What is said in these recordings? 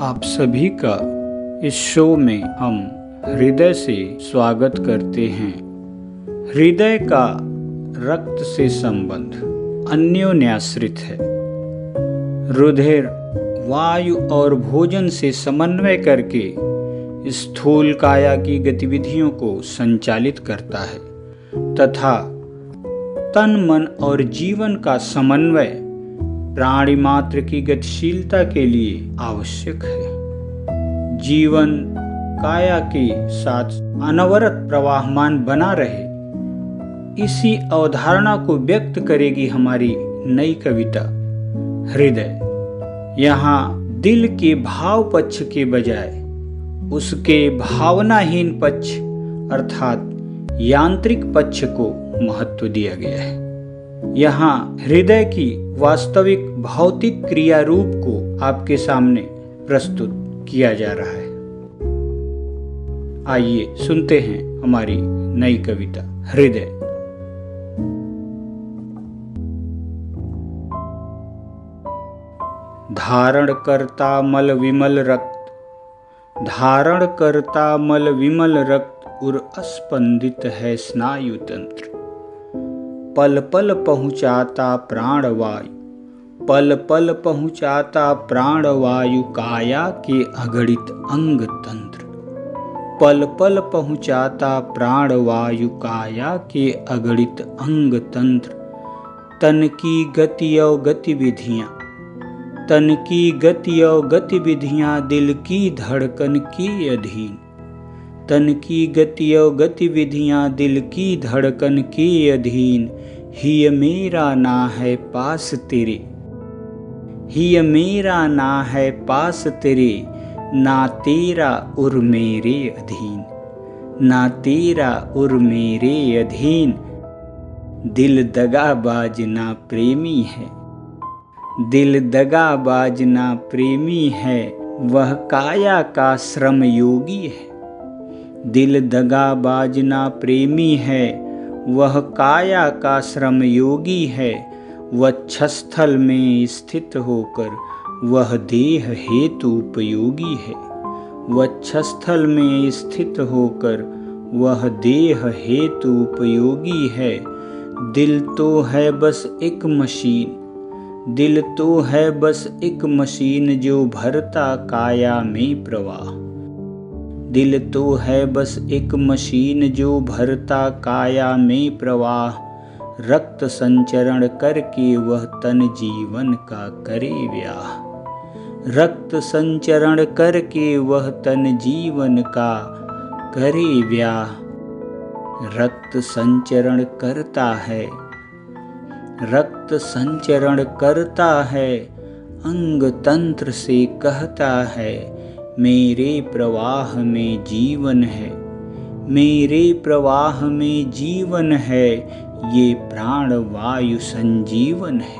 आप सभी का इस शो में हम हृदय से स्वागत करते हैं। हृदय का रक्त से संबंध अन्योन्याश्रित है। रुधिर, वायु और भोजन से समन्वय करके स्थूल काया की गतिविधियों को संचालित करता है। तथा तन, मन और जीवन का समन्वय प्राणी मात्र की गतिशीलता के लिए आवश्यक है। जीवन काया के साथ अनवरत प्रवाहमान बना रहे। इसी अवधारणा को व्यक्त करेगी हमारी नई कविता, हृदय। यहाँ दिल के भाव पक्ष के बजाय उसके भावनाहीन पक्ष, अर्थात यांत्रिक पक्ष को महत्व दिया गया है। यहाँ हृदय की वास्तविक भौतिक क्रिया रूप को आपके सामने प्रस्तुत किया जा रहा है। आइए सुनते हैं हमारी नई कविता, हृदय। धारण करता मल विमल रक्त, धारण करता मल विमल रक्त उर अस्पंदित है स्नायु तंत्र। पल पल पहुँचाता प्राणवायु। पल पल पहुँचाता प्राणवायु काया के अगणित अंग तंत्र पल पल पहुँचाता प्राणवायु काया के अगणित अंग तंत्र तन की गति और गतिविधियाँ। तन की गति और गतिविधियाँ दिल की धड़कन के अधीन। तन की गति और गतिविधियाँ दिल की धड़कन के अधीन। ही मेरा ना है पास तेरे। ही मेरा ना है पास तेरे, ना तेरा उर मेरे अधीन। ना तेरा उर मेरे अधीन। दिल दगाबाज ना प्रेमी है। दिल दगाबाज ना प्रेमी है। वह काया का श्रम योगी है। दिल दगाबाज ना प्रेमी है। वह काया का श्रम योगी है। वक्षस्थल में स्थित होकर वह देह हेतु उपयोगी है। वक्षस्थल में स्थित होकर वह देह हेतु उपयोगी है। दिल तो है बस एक मशीन। दिल तो है बस एक मशीन जो भरता काया में प्रवाह। दिल तो है बस एक मशीन जो भरता काया में प्रवाह। रक्त संचरण करके वह तन जीवन का करे व्याह। रक्त संचरण करके वह तन जीवन का करे व्याह। रक्त संचरण करता है। रक्त संचरण करता है। अंग तंत्र से कहता है। मेरे प्रवाह में जीवन है। मेरे प्रवाह में जीवन है। ये प्राण वायु संजीवन है।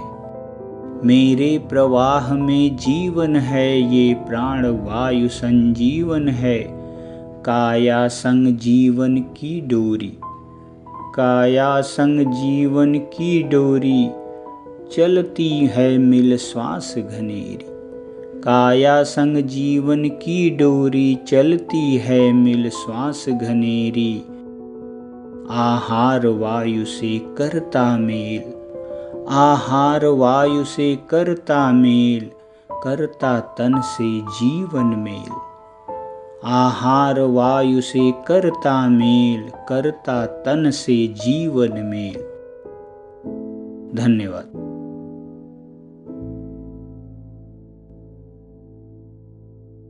मेरे प्रवाह में जीवन है। ये प्राण वायु संजीवन है। काया संग जीवन की डोरी। काया संग जीवन की डोरी। चलती है मिल श्वास घनेरी। काया संग जीवन की डोरी चलती है मिल श्वास घनेरी। आहार वायु से करता मेल, आहार वायु से करता मेल, करता तन से जीवन मेल। आहार वायु से करता मेल, करता तन से जीवन मेल। धन्यवाद।